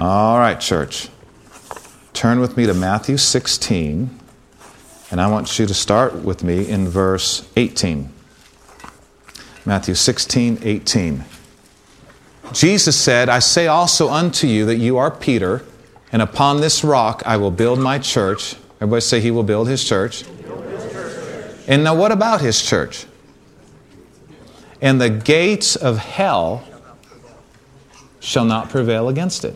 All right, church. Turn with me to Matthew 16, and I want you to start with me in verse 18. Matthew 16, 18. Jesus said, I say also unto you that you are Peter, and upon this rock I will build my church. Everybody say he will build his church. And now, what about his church? And the gates of hell shall not prevail against it.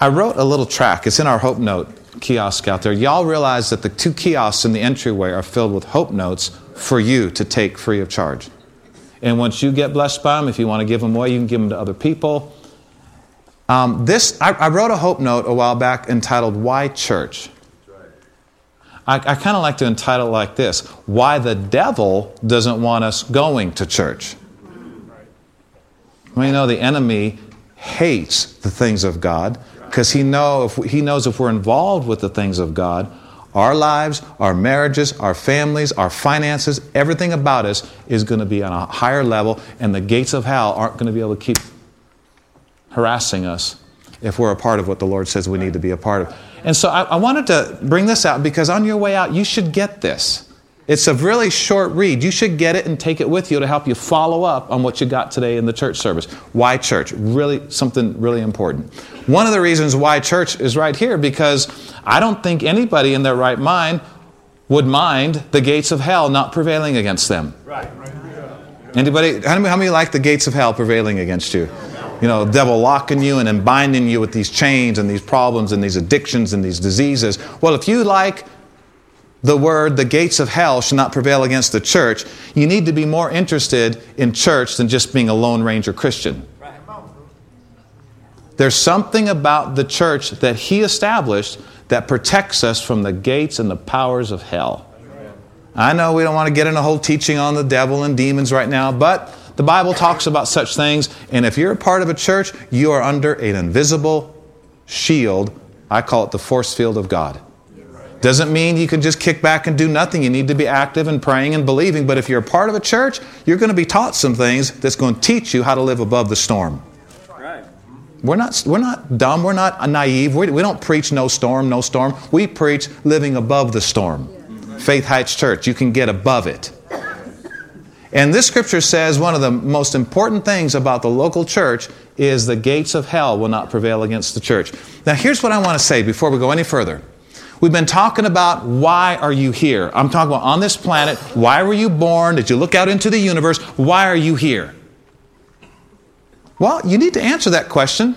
I wrote a little track. It's in our Hope Note kiosk out there. Y'all realize that the two kiosks in the entryway are filled with Hope Notes for you to take free of charge. And once you get blessed by them, if you want to give them away, you can give them to other people. Um, this, I, I, wrote a hope note a while back entitled "Why Church." I, I kind of like to entitle it like this: "Why the devil doesn't want us going to church." Well, you know, the enemy hates the things of God because he know if he knows if we're involved with the things of God, our lives, our marriages, our families, our finances, everything about us is going to be on a higher level, and the gates of hell aren't going to be able to keep harassing us if we're a part of what the Lord says we need to be a part of. And so I, I wanted to bring this out because on your way out, you should get this. It's a really short read. You should get it and take it with you to help you follow up on what you got today in the church service. Why church? Really, something really important. One of the reasons why church is right here because I don't think anybody in their right mind would mind the gates of hell not prevailing against them. Right. Anybody? How many, how many like the gates of hell prevailing against you? You know, devil locking you and then binding you with these chains and these problems and these addictions and these diseases. Well, if you like the word, the gates of hell shall not prevail against the church, you need to be more interested in church than just being a Lone Ranger Christian. There's something about the church that he established that protects us from the gates and the powers of hell. I know we don't want to get in a whole teaching on the devil and demons right now, but the Bible talks about such things, and if you're a part of a church, you are under an invisible shield. I call it the force field of God. Doesn't mean you can just kick back and do nothing. You need to be active and praying and believing. But if you're a part of a church, you're going to be taught some things that's going to teach you how to live above the storm. We're not, we're not dumb. We're not naive. We, we don't preach no storm, no storm. We preach living above the storm. Faith Heights Church, you can get above it. And this scripture says one of the most important things about the local church is the gates of hell will not prevail against the church. Now, here's what I want to say before we go any further. We've been talking about why are you here? I'm talking about on this planet, why were you born? Did you look out into the universe? Why are you here? Well, you need to answer that question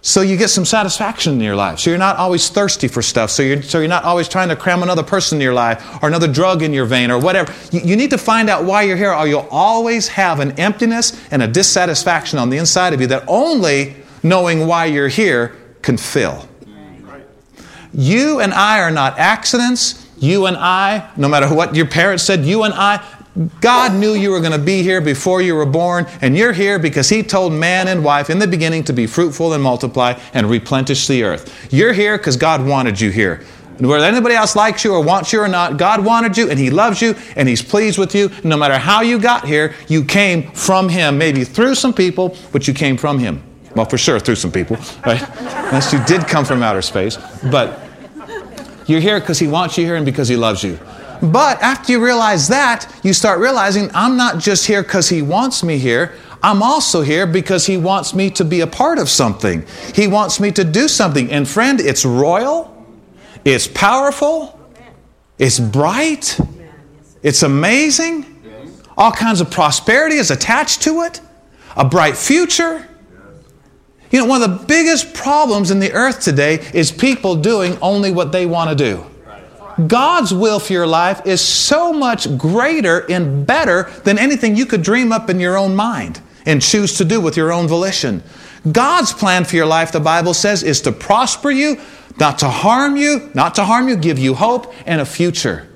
so you get some satisfaction in your life. So you're not always thirsty for stuff. So you're, so you're not always trying to cram another person in your life or another drug in your vein or whatever. You, you need to find out why you're here or you'll always have an emptiness and a dissatisfaction on the inside of you that only knowing why you're here can fill. You and I are not accidents. You and I, no matter what your parents said, you and I, God knew you were going to be here before you were born, and you're here because He told man and wife in the beginning to be fruitful and multiply and replenish the earth. You're here because God wanted you here. Whether anybody else likes you or wants you or not, God wanted you and He loves you and He's pleased with you. No matter how you got here, you came from Him. Maybe through some people, but you came from Him. Well, for sure, through some people, right? Unless you did come from outer space. But you're here because He wants you here and because He loves you. But after you realize that, you start realizing I'm not just here because He wants me here. I'm also here because He wants me to be a part of something. He wants me to do something. And friend, it's royal, it's powerful, it's bright, it's amazing. All kinds of prosperity is attached to it, a bright future. You know, one of the biggest problems in the earth today is people doing only what they want to do. God's will for your life is so much greater and better than anything you could dream up in your own mind and choose to do with your own volition. God's plan for your life, the Bible says, is to prosper you, not to harm you, not to harm you, give you hope and a future.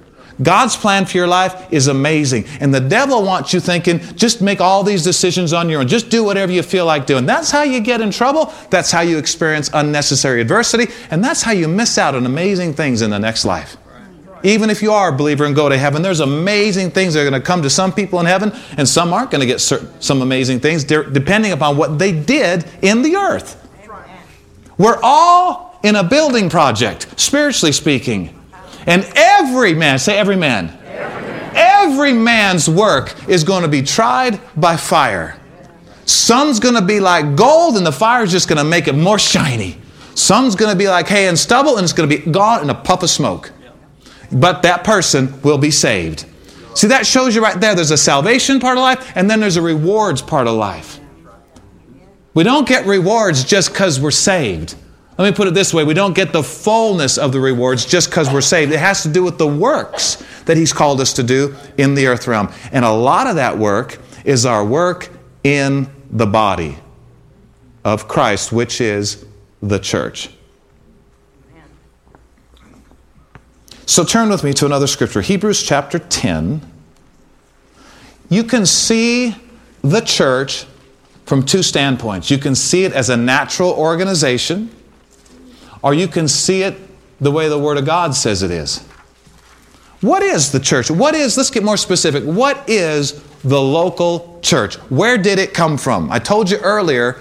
God's plan for your life is amazing. And the devil wants you thinking, just make all these decisions on your own. Just do whatever you feel like doing. That's how you get in trouble. That's how you experience unnecessary adversity. And that's how you miss out on amazing things in the next life. Even if you are a believer and go to heaven, there's amazing things that are going to come to some people in heaven, and some aren't going to get certain, some amazing things depending upon what they did in the earth. We're all in a building project, spiritually speaking. And every man, say every man, every, man. every man's work is going to be tried by fire. Some's going to be like gold, and the fire is just going to make it more shiny. Some's going to be like hay and stubble, and it's going to be gone in a puff of smoke. But that person will be saved. See, that shows you right there there's a salvation part of life, and then there's a rewards part of life. We don't get rewards just because we're saved. Let me put it this way we don't get the fullness of the rewards just because we're saved. It has to do with the works that He's called us to do in the earth realm. And a lot of that work is our work in the body of Christ, which is the church. So turn with me to another scripture, Hebrews chapter 10. You can see the church from two standpoints. You can see it as a natural organization, or you can see it the way the Word of God says it is. What is the church? What is, let's get more specific, what is the local church? Where did it come from? I told you earlier,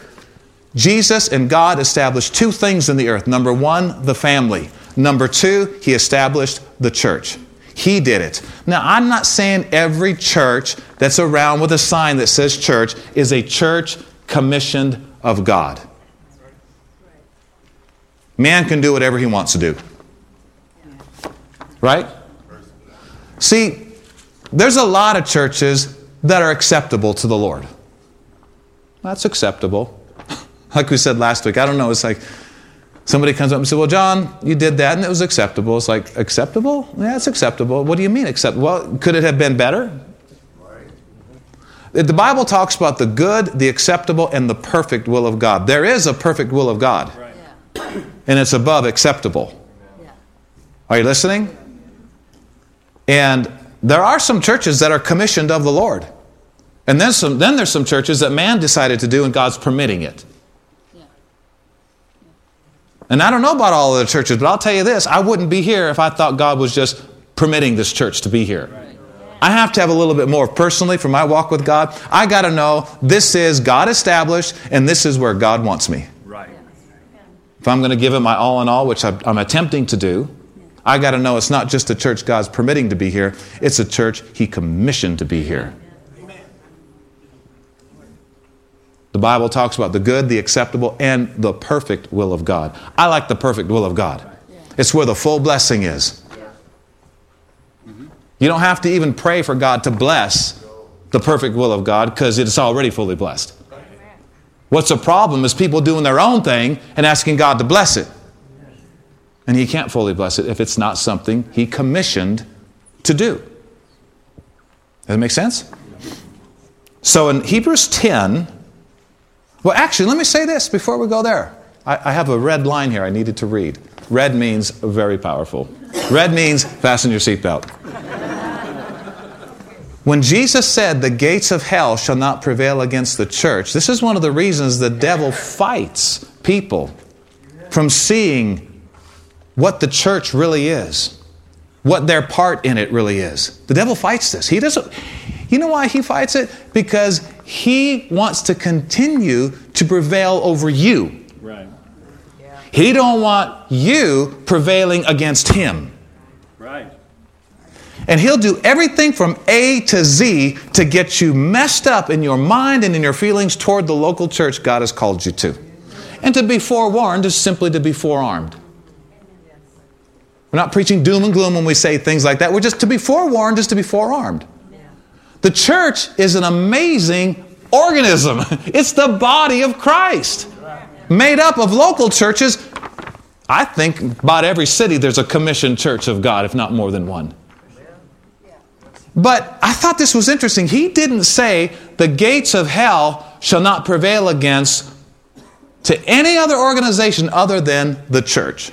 Jesus and God established two things in the earth. Number one, the family. Number two, He established the church. He did it. Now, I'm not saying every church that's around with a sign that says church is a church commissioned of God. Man can do whatever he wants to do. Right? See, there's a lot of churches that are acceptable to the Lord. That's acceptable. Like we said last week, I don't know, it's like somebody comes up and says, Well, John, you did that and it was acceptable. It's like, acceptable? Yeah, it's acceptable. What do you mean acceptable? Well, could it have been better? The Bible talks about the good, the acceptable, and the perfect will of God. There is a perfect will of God, and it's above acceptable. Are you listening? And there are some churches that are commissioned of the Lord. And then, some, then there's some churches that man decided to do and God's permitting it. And I don't know about all of the churches, but I'll tell you this I wouldn't be here if I thought God was just permitting this church to be here. I have to have a little bit more personally for my walk with God. I got to know this is God established and this is where God wants me. If I'm going to give it my all in all, which I'm attempting to do, I got to know it's not just a church God's permitting to be here, it's a church He commissioned to be here. The Bible talks about the good, the acceptable, and the perfect will of God. I like the perfect will of God. It's where the full blessing is. You don't have to even pray for God to bless the perfect will of God because it's already fully blessed. What's the problem is people doing their own thing and asking God to bless it. And He can't fully bless it if it's not something He commissioned to do. Does that make sense? So in Hebrews 10, well, actually, let me say this before we go there. I, I have a red line here I needed to read. Red means very powerful. Red means fasten your seatbelt. When Jesus said, The gates of hell shall not prevail against the church, this is one of the reasons the devil fights people from seeing what the church really is, what their part in it really is. The devil fights this. He doesn't. You know why he fights it? Because he wants to continue to prevail over you. Right. He don't want you prevailing against him. And he'll do everything from A to Z to get you messed up in your mind and in your feelings toward the local church God has called you to. And to be forewarned is simply to be forearmed. We're not preaching doom and gloom when we say things like that. We're just to be forewarned is to be forearmed. The church is an amazing organism. It's the body of Christ. Made up of local churches. I think about every city there's a commissioned church of God, if not more than one. But I thought this was interesting. He didn't say the gates of hell shall not prevail against to any other organization other than the church.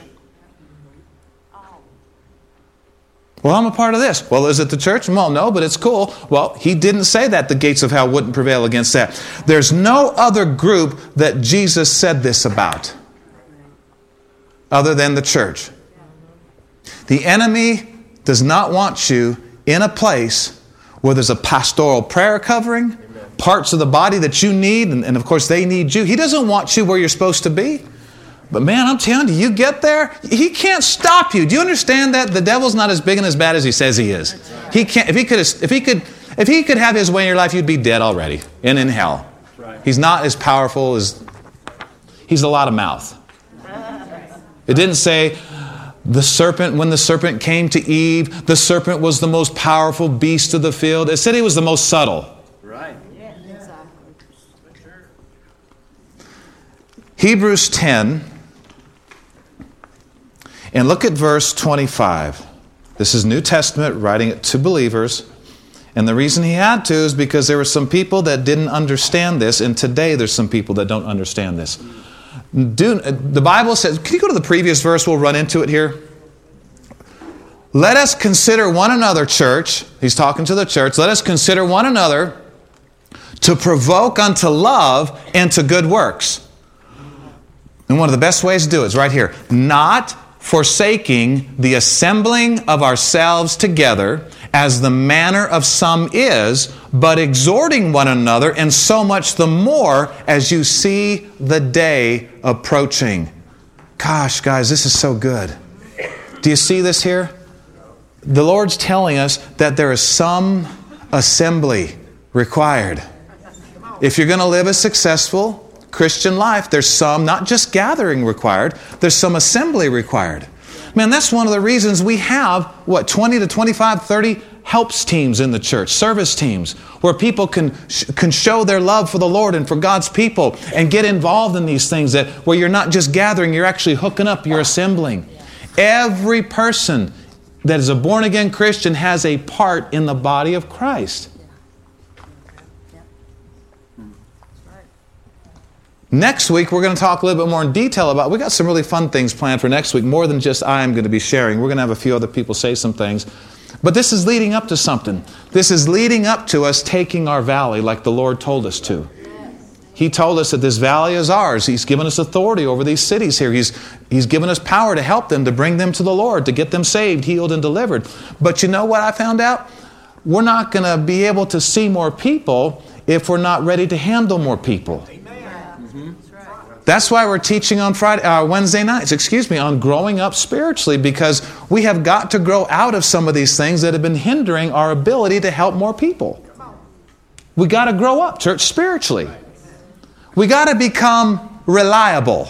Well, I'm a part of this. Well, is it the church? Well, no, but it's cool. Well, he didn't say that the gates of hell wouldn't prevail against that. There's no other group that Jesus said this about other than the church. The enemy does not want you in a place where there's a pastoral prayer covering, parts of the body that you need, and, and of course they need you. He doesn't want you where you're supposed to be. But man, I'm telling you, you get there, he can't stop you. Do you understand that? The devil's not as big and as bad as he says he is. He can't if he could if he could if he could have his way in your life, you'd be dead already and in hell. He's not as powerful as he's a lot of mouth. It didn't say the serpent, when the serpent came to Eve, the serpent was the most powerful beast of the field. It said he was the most subtle. Right. Hebrews 10 and look at verse 25. This is New Testament, writing it to believers. And the reason he had to is because there were some people that didn't understand this, and today there's some people that don't understand this. Do, the Bible says, can you go to the previous verse? We'll run into it here. Let us consider one another, church. He's talking to the church. Let us consider one another to provoke unto love and to good works. And one of the best ways to do it is right here. Not forsaking the assembling of ourselves together, as the manner of some is, but exhorting one another, and so much the more as you see the day approaching. Gosh, guys, this is so good. Do you see this here? The Lord's telling us that there is some assembly required. If you're going to live a successful Christian life, there's some, not just gathering required, there's some assembly required. Man, that's one of the reasons we have, what, 20 to 25, 30 helps teams in the church, service teams, where people can, can show their love for the Lord and for God's people and get involved in these things that where you're not just gathering, you're actually hooking up, you're assembling. Every person that is a born again Christian has a part in the body of Christ. Next week, we're going to talk a little bit more in detail about. We got some really fun things planned for next week, more than just I am going to be sharing. We're going to have a few other people say some things. But this is leading up to something. This is leading up to us taking our valley like the Lord told us to. He told us that this valley is ours. He's given us authority over these cities here. He's, he's given us power to help them, to bring them to the Lord, to get them saved, healed, and delivered. But you know what I found out? We're not going to be able to see more people if we're not ready to handle more people. Mm-hmm. That's why we're teaching on Friday, uh, Wednesday nights, excuse me, on growing up spiritually because we have got to grow out of some of these things that have been hindering our ability to help more people. We got to grow up, church, spiritually. We got to become reliable.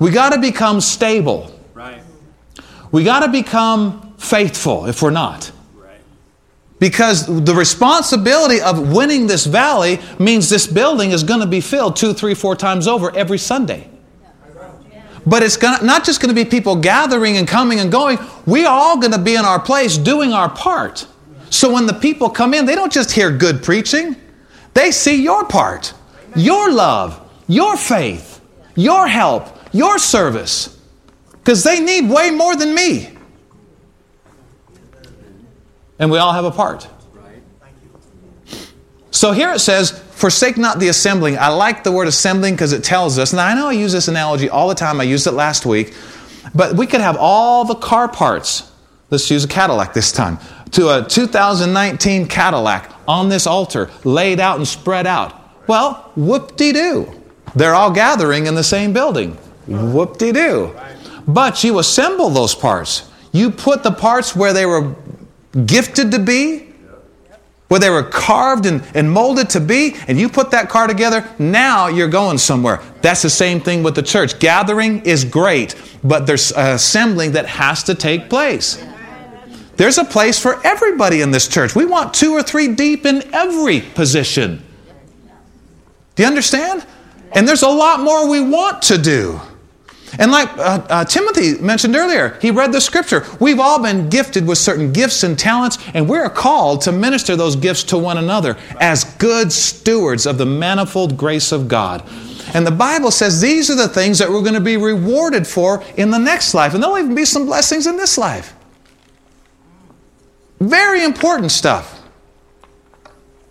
We got to become stable. We got to become faithful if we're not. Because the responsibility of winning this valley means this building is going to be filled two, three, four times over every Sunday. But it's gonna, not just going to be people gathering and coming and going. We are all going to be in our place doing our part. So when the people come in, they don't just hear good preaching, they see your part, your love, your faith, your help, your service. Because they need way more than me. And we all have a part. So here it says, forsake not the assembling. I like the word assembling because it tells us, now I know I use this analogy all the time, I used it last week, but we could have all the car parts. Let's use a Cadillac this time. To a 2019 Cadillac on this altar, laid out and spread out. Well, whoop de doo. They're all gathering in the same building. Whoop de doo. But you assemble those parts. You put the parts where they were gifted to be, where they were carved and, and molded to be, and you put that car together, now you're going somewhere. That's the same thing with the church. Gathering is great, but there's assembling that has to take place. There's a place for everybody in this church. We want two or three deep in every position. Do you understand? And there's a lot more we want to do. And like uh, uh, Timothy mentioned earlier, he read the scripture. We've all been gifted with certain gifts and talents, and we're called to minister those gifts to one another as good stewards of the manifold grace of God. And the Bible says these are the things that we're going to be rewarded for in the next life, and there'll even be some blessings in this life. Very important stuff.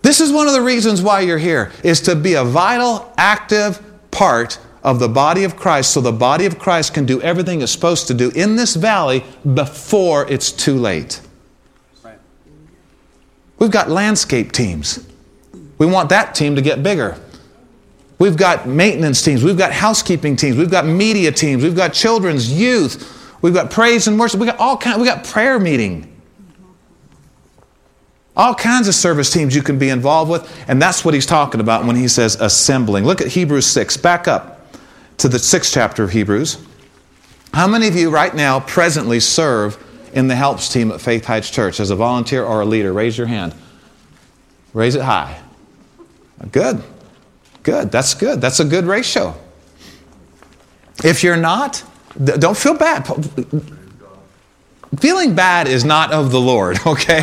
This is one of the reasons why you're here, is to be a vital, active part of the body of Christ so the body of Christ can do everything it's supposed to do in this valley before it's too late. We've got landscape teams. We want that team to get bigger. We've got maintenance teams. We've got housekeeping teams. We've got media teams. We've got children's, youth. We've got praise and worship. We've got all kinds. We've got prayer meeting. All kinds of service teams you can be involved with. And that's what he's talking about when he says assembling. Look at Hebrews 6. Back up to the sixth chapter of Hebrews. How many of you right now presently serve in the helps team at Faith Heights Church as a volunteer or a leader? Raise your hand. Raise it high. Good. Good. That's good. That's a good ratio. If you're not, don't feel bad. Feeling bad is not of the Lord, okay?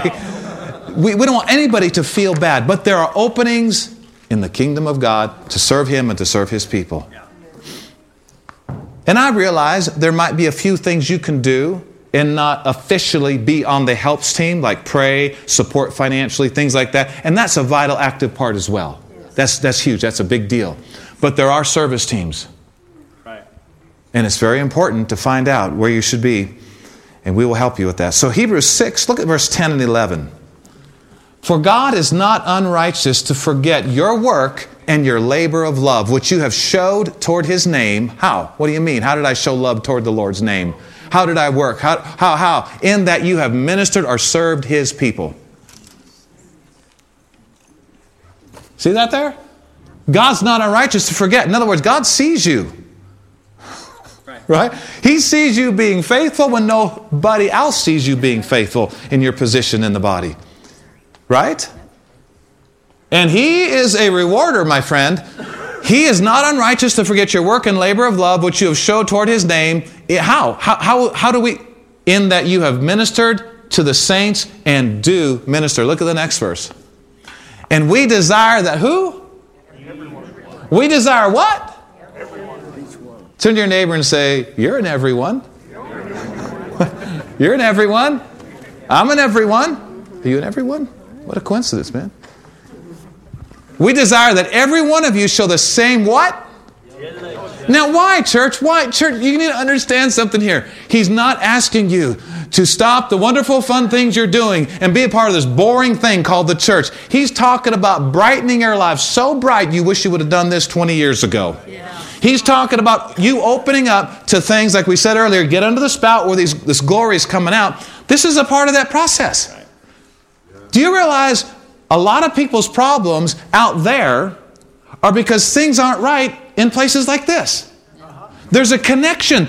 We, we don't want anybody to feel bad, but there are openings in the kingdom of God to serve Him and to serve His people. And I realize there might be a few things you can do and not officially be on the helps team, like pray, support financially, things like that. And that's a vital, active part as well. That's, that's huge. That's a big deal. But there are service teams. Right. And it's very important to find out where you should be. And we will help you with that. So, Hebrews 6, look at verse 10 and 11. For God is not unrighteous to forget your work and your labor of love, which you have showed toward his name. How? What do you mean? How did I show love toward the Lord's name? How did I work? How, how, how? In that you have ministered or served his people. See that there? God's not unrighteous to forget. In other words, God sees you. Right. right? He sees you being faithful when nobody else sees you being faithful in your position in the body. Right? And He is a rewarder, my friend. He is not unrighteous to forget your work and labor of love, which you have showed toward His name. How? How, how, how do we? In that you have ministered to the saints and do minister. Look at the next verse. And we desire that who? Everyone. We desire what? Everyone. Turn to your neighbor and say, You're an everyone. You're an everyone. I'm an everyone. Are you an everyone? What a coincidence, man. We desire that every one of you show the same what? Now, why, church? Why, church? You need to understand something here. He's not asking you to stop the wonderful, fun things you're doing and be a part of this boring thing called the church. He's talking about brightening your life so bright you wish you would have done this 20 years ago. Yeah. He's talking about you opening up to things like we said earlier, get under the spout where these, this glory is coming out. This is a part of that process. Do you realize a lot of people's problems out there are because things aren't right in places like this? There's a connection.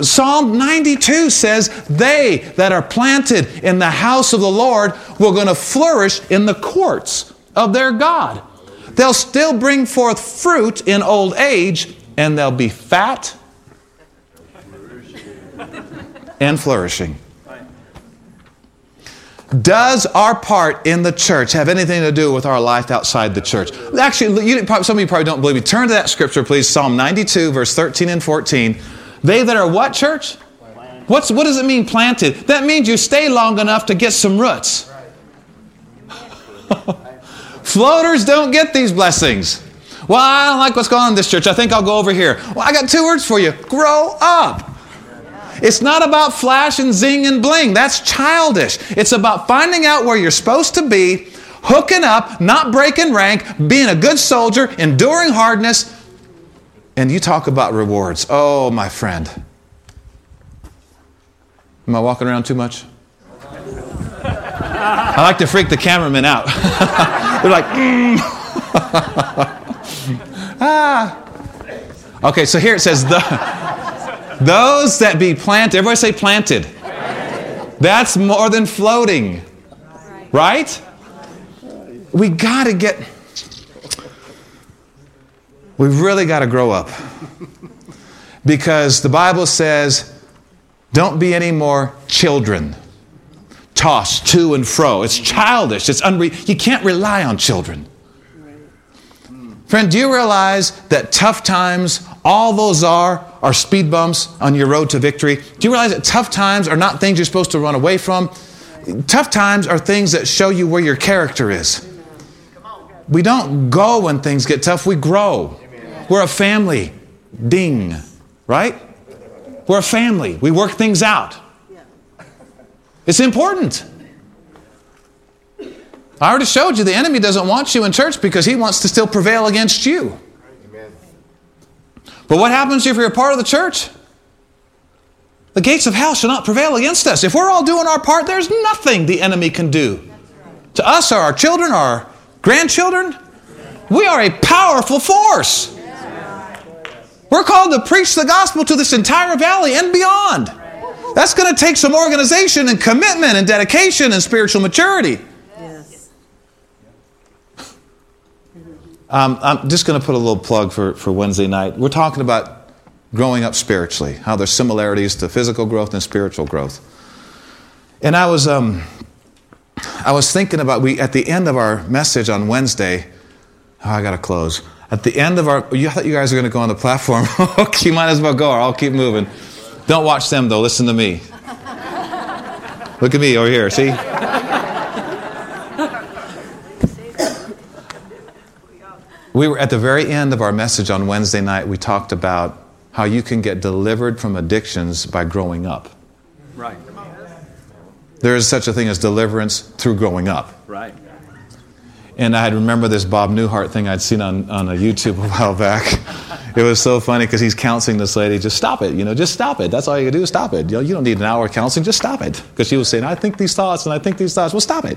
Psalm 92 says, They that are planted in the house of the Lord will going to flourish in the courts of their God. They'll still bring forth fruit in old age, and they'll be fat and flourishing. Does our part in the church have anything to do with our life outside the church? Actually, you, some of you probably don't believe me. Turn to that scripture, please. Psalm 92, verse 13 and 14. They that are what, church? What's, what does it mean planted? That means you stay long enough to get some roots. Floaters don't get these blessings. Well, I don't like what's going on in this church. I think I'll go over here. Well, I got two words for you grow up. It's not about flash and zing and bling. That's childish. It's about finding out where you're supposed to be, hooking up, not breaking rank, being a good soldier, enduring hardness, and you talk about rewards. Oh, my friend. Am I walking around too much? I like to freak the cameramen out. They're like, mm. ah. Okay, so here it says, the, those that be planted, everybody say planted. That's more than floating. Right? We got to get We've really got to grow up. because the Bible says, don't be any more children, tossed to and fro. It's childish. It's unre- you can't rely on children. Friend, do you realize that tough times, all those are, are speed bumps on your road to victory? Do you realize that tough times are not things you're supposed to run away from? Tough times are things that show you where your character is. We don't go when things get tough, we grow. We're a family. Ding. Right? We're a family. We work things out. It's important. I already showed you the enemy doesn't want you in church because he wants to still prevail against you. But what happens if you're a part of the church? The gates of hell shall not prevail against us. If we're all doing our part, there's nothing the enemy can do. To us or our children, or our grandchildren, we are a powerful force. We're called to preach the gospel to this entire valley and beyond. That's going to take some organization and commitment and dedication and spiritual maturity. Um, I'm just going to put a little plug for, for Wednesday night. We're talking about growing up spiritually, how there's similarities to physical growth and spiritual growth. And I was, um, I was thinking about, we, at the end of our message on Wednesday, oh, I got to close. At the end of our, you thought you guys were going to go on the platform. you might as well go, or I'll keep moving. Don't watch them, though. Listen to me. Look at me over here. See? We were at the very end of our message on Wednesday night, we talked about how you can get delivered from addictions by growing up. Right. There is such a thing as deliverance through growing up. Right. And I had remember this Bob Newhart thing I'd seen on, on a YouTube a while back. It was so funny because he's counseling this lady, just stop it, you know, just stop it. That's all you can do, stop it. You, know, you don't need an hour of counseling, just stop it. Because she was saying, I think these thoughts and I think these thoughts. Well, stop it.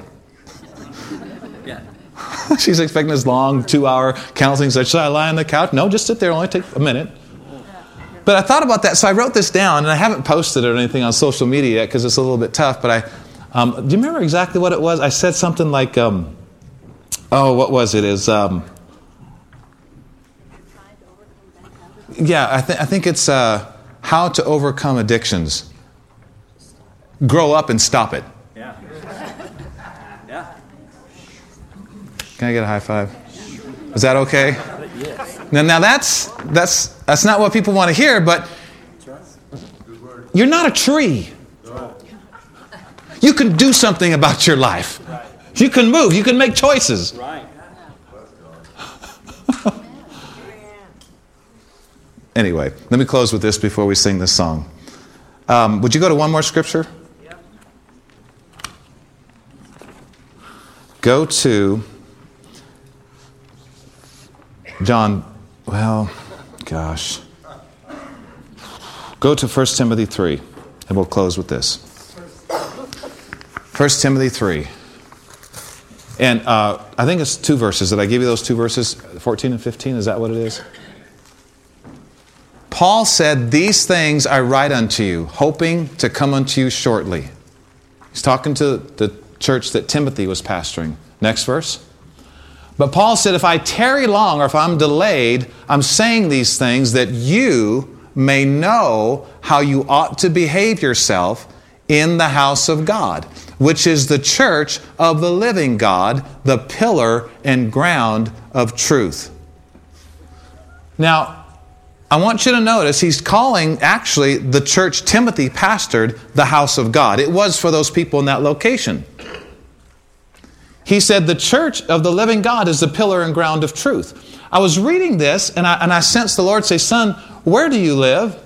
She's expecting this long two hour counseling session. Should I lie on the couch? No, just sit there. Only take a minute. But I thought about that, so I wrote this down, and I haven't posted it or anything on social media yet because it's a little bit tough. But I, um, do you remember exactly what it was? I said something like, um, "Oh, what was it? Is um, yeah, I, th- I think it's uh, how to overcome addictions. Grow up and stop it." Can I get a high five? Is that okay? Now, now that's, that's, that's not what people want to hear, but you're not a tree. You can do something about your life. You can move. You can make choices. anyway, let me close with this before we sing this song. Um, would you go to one more scripture? Go to John, well, gosh. Go to 1 Timothy 3, and we'll close with this. 1 Timothy 3. And uh, I think it's two verses. Did I give you those two verses, 14 and 15? Is that what it is? Paul said, These things I write unto you, hoping to come unto you shortly. He's talking to the church that Timothy was pastoring. Next verse. But Paul said, if I tarry long or if I'm delayed, I'm saying these things that you may know how you ought to behave yourself in the house of God, which is the church of the living God, the pillar and ground of truth. Now, I want you to notice he's calling actually the church Timothy pastored the house of God. It was for those people in that location. He said, The church of the living God is the pillar and ground of truth. I was reading this and I, and I sensed the Lord say, Son, where do you live?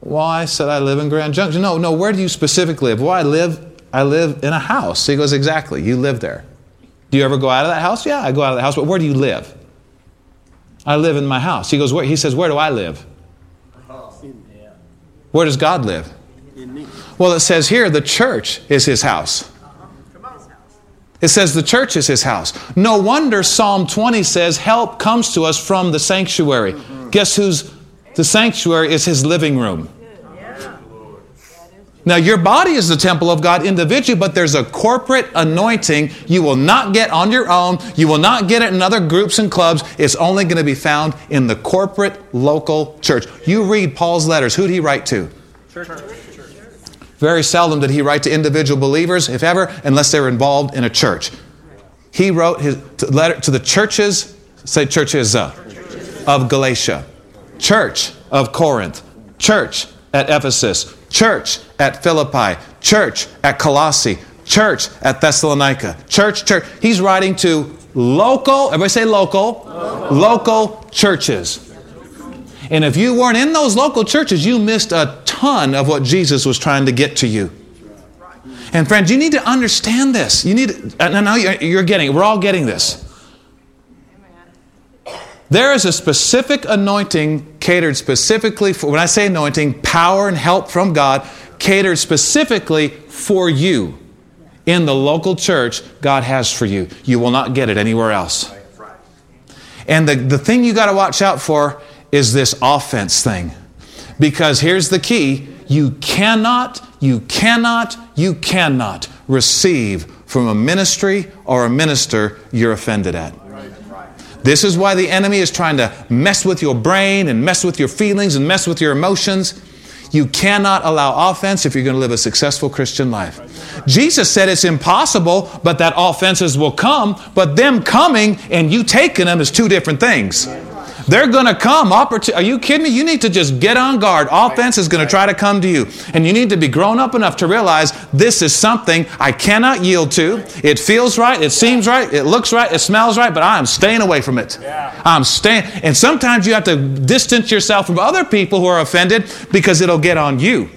Well, I said, I live in Grand Junction. No, no, where do you specifically live? Well, I live, I live in a house. He goes, Exactly, you live there. Do you ever go out of that house? Yeah, I go out of the house, but where do you live? I live in my house. He goes, where? He says, Where do I live? Where does God live? In me. Well, it says here the church is his house. It says the church is his house. No wonder Psalm 20 says help comes to us from the sanctuary. Guess who's the sanctuary is his living room. Now, your body is the temple of God individually, but there's a corporate anointing you will not get on your own. You will not get it in other groups and clubs. It's only going to be found in the corporate local church. You read Paul's letters. Who did he write to? Church. Very seldom did he write to individual believers, if ever, unless they were involved in a church. He wrote his letter to the churches, say churches, uh, of Galatia, church of Corinth, church at Ephesus, church at Philippi, church at Colossae, church at Thessalonica, church, church. He's writing to local, everybody say local, local, local churches. And if you weren't in those local churches, you missed a ton of what Jesus was trying to get to you. And friends, you need to understand this. You need, and I know you're getting. We're all getting this. There is a specific anointing catered specifically for, when I say anointing, power and help from God, catered specifically for you in the local church God has for you. You will not get it anywhere else. And the, the thing you got to watch out for is this offense thing. Because here's the key you cannot, you cannot, you cannot receive from a ministry or a minister you're offended at. This is why the enemy is trying to mess with your brain and mess with your feelings and mess with your emotions. You cannot allow offense if you're going to live a successful Christian life. Jesus said it's impossible, but that offenses will come, but them coming and you taking them is two different things. They're going to come. Are you kidding me? You need to just get on guard. Offense is going to try to come to you. And you need to be grown up enough to realize this is something I cannot yield to. It feels right. It seems right. It looks right. It smells right. But I am staying away from it. I'm staying. And sometimes you have to distance yourself from other people who are offended because it'll get on you.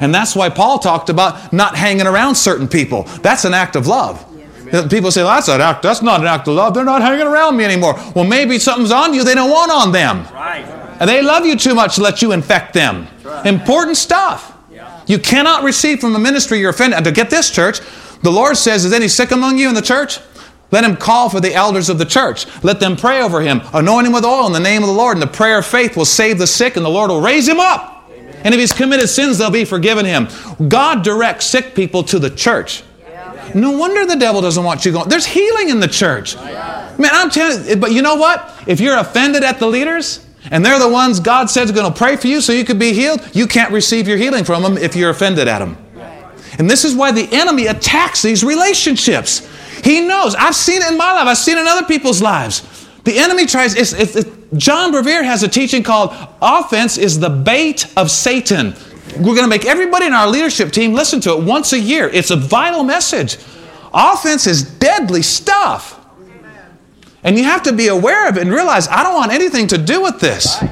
And that's why Paul talked about not hanging around certain people. That's an act of love. People say, well, that's an act. That's not an act of love. They're not hanging around me anymore. Well, maybe something's on you they don't want on them. Right. And they love you too much to let you infect them. Right. Important stuff. Yeah. You cannot receive from a ministry you're offended. And to get this church, the Lord says, is any sick among you in the church? Let him call for the elders of the church. Let them pray over him. Anoint him with oil in the name of the Lord. And the prayer of faith will save the sick, and the Lord will raise him up. Amen. And if he's committed sins, they'll be forgiven him. God directs sick people to the church. No wonder the devil doesn't want you going. There's healing in the church. Oh, Man, I'm telling you, but you know what? If you're offended at the leaders, and they're the ones God says are going to pray for you so you could be healed, you can't receive your healing from them if you're offended at them. And this is why the enemy attacks these relationships. He knows. I've seen it in my life, I've seen it in other people's lives. The enemy tries, it's, it's, it, John Bevere has a teaching called Offense is the bait of Satan. We're going to make everybody in our leadership team listen to it once a year. It's a vital message. Offense is deadly stuff. And you have to be aware of it and realize I don't want anything to do with this.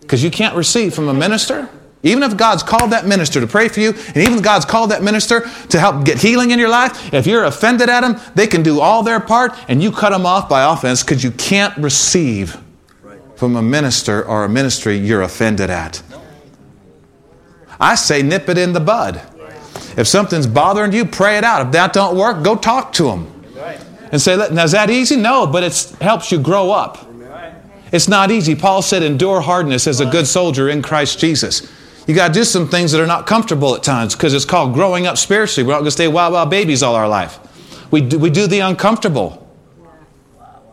Because you can't receive from a minister. Even if God's called that minister to pray for you, and even if God's called that minister to help get healing in your life, if you're offended at them, they can do all their part and you cut them off by offense because you can't receive from a minister or a ministry you're offended at. I say nip it in the bud. If something's bothering you, pray it out. If that don't work, go talk to them. And say, now is that easy? No, but it helps you grow up. It's not easy. Paul said, endure hardness as a good soldier in Christ Jesus. You got to do some things that are not comfortable at times because it's called growing up spiritually. We're not going to stay wild, wild babies all our life. We do, we do the uncomfortable.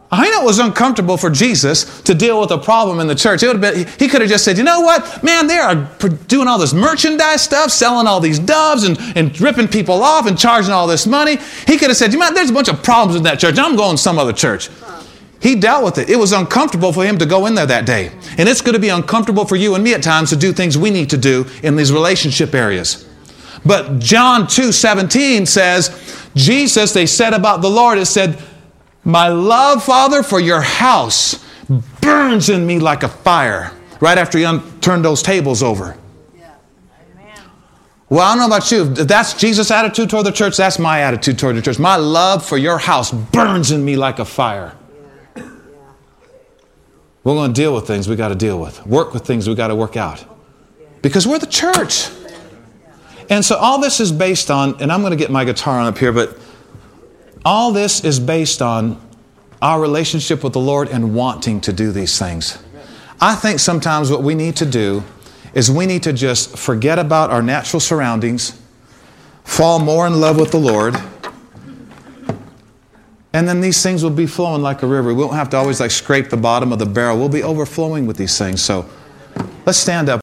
I know it was uncomfortable for Jesus to deal with a problem in the church. It would have been, he could have just said, you know what? Man, they are doing all this merchandise stuff, selling all these doves and, and ripping people off and charging all this money. He could have said, you know, there's a bunch of problems in that church. I'm going to some other church. He dealt with it. It was uncomfortable for him to go in there that day. And it's going to be uncomfortable for you and me at times to do things we need to do in these relationship areas. But John 2 17 says, Jesus, they said about the Lord, it said, my love, Father, for your house burns in me like a fire right after you turned those tables over. Well, I don't know about you. If that's Jesus' attitude toward the church, that's my attitude toward the church. My love for your house burns in me like a fire. We're going to deal with things we got to deal with, work with things we got to work out. Because we're the church. And so all this is based on, and I'm going to get my guitar on up here, but all this is based on our relationship with the Lord and wanting to do these things. I think sometimes what we need to do is we need to just forget about our natural surroundings, fall more in love with the Lord, and then these things will be flowing like a river. We won't have to always like scrape the bottom of the barrel. We'll be overflowing with these things. So let's stand up.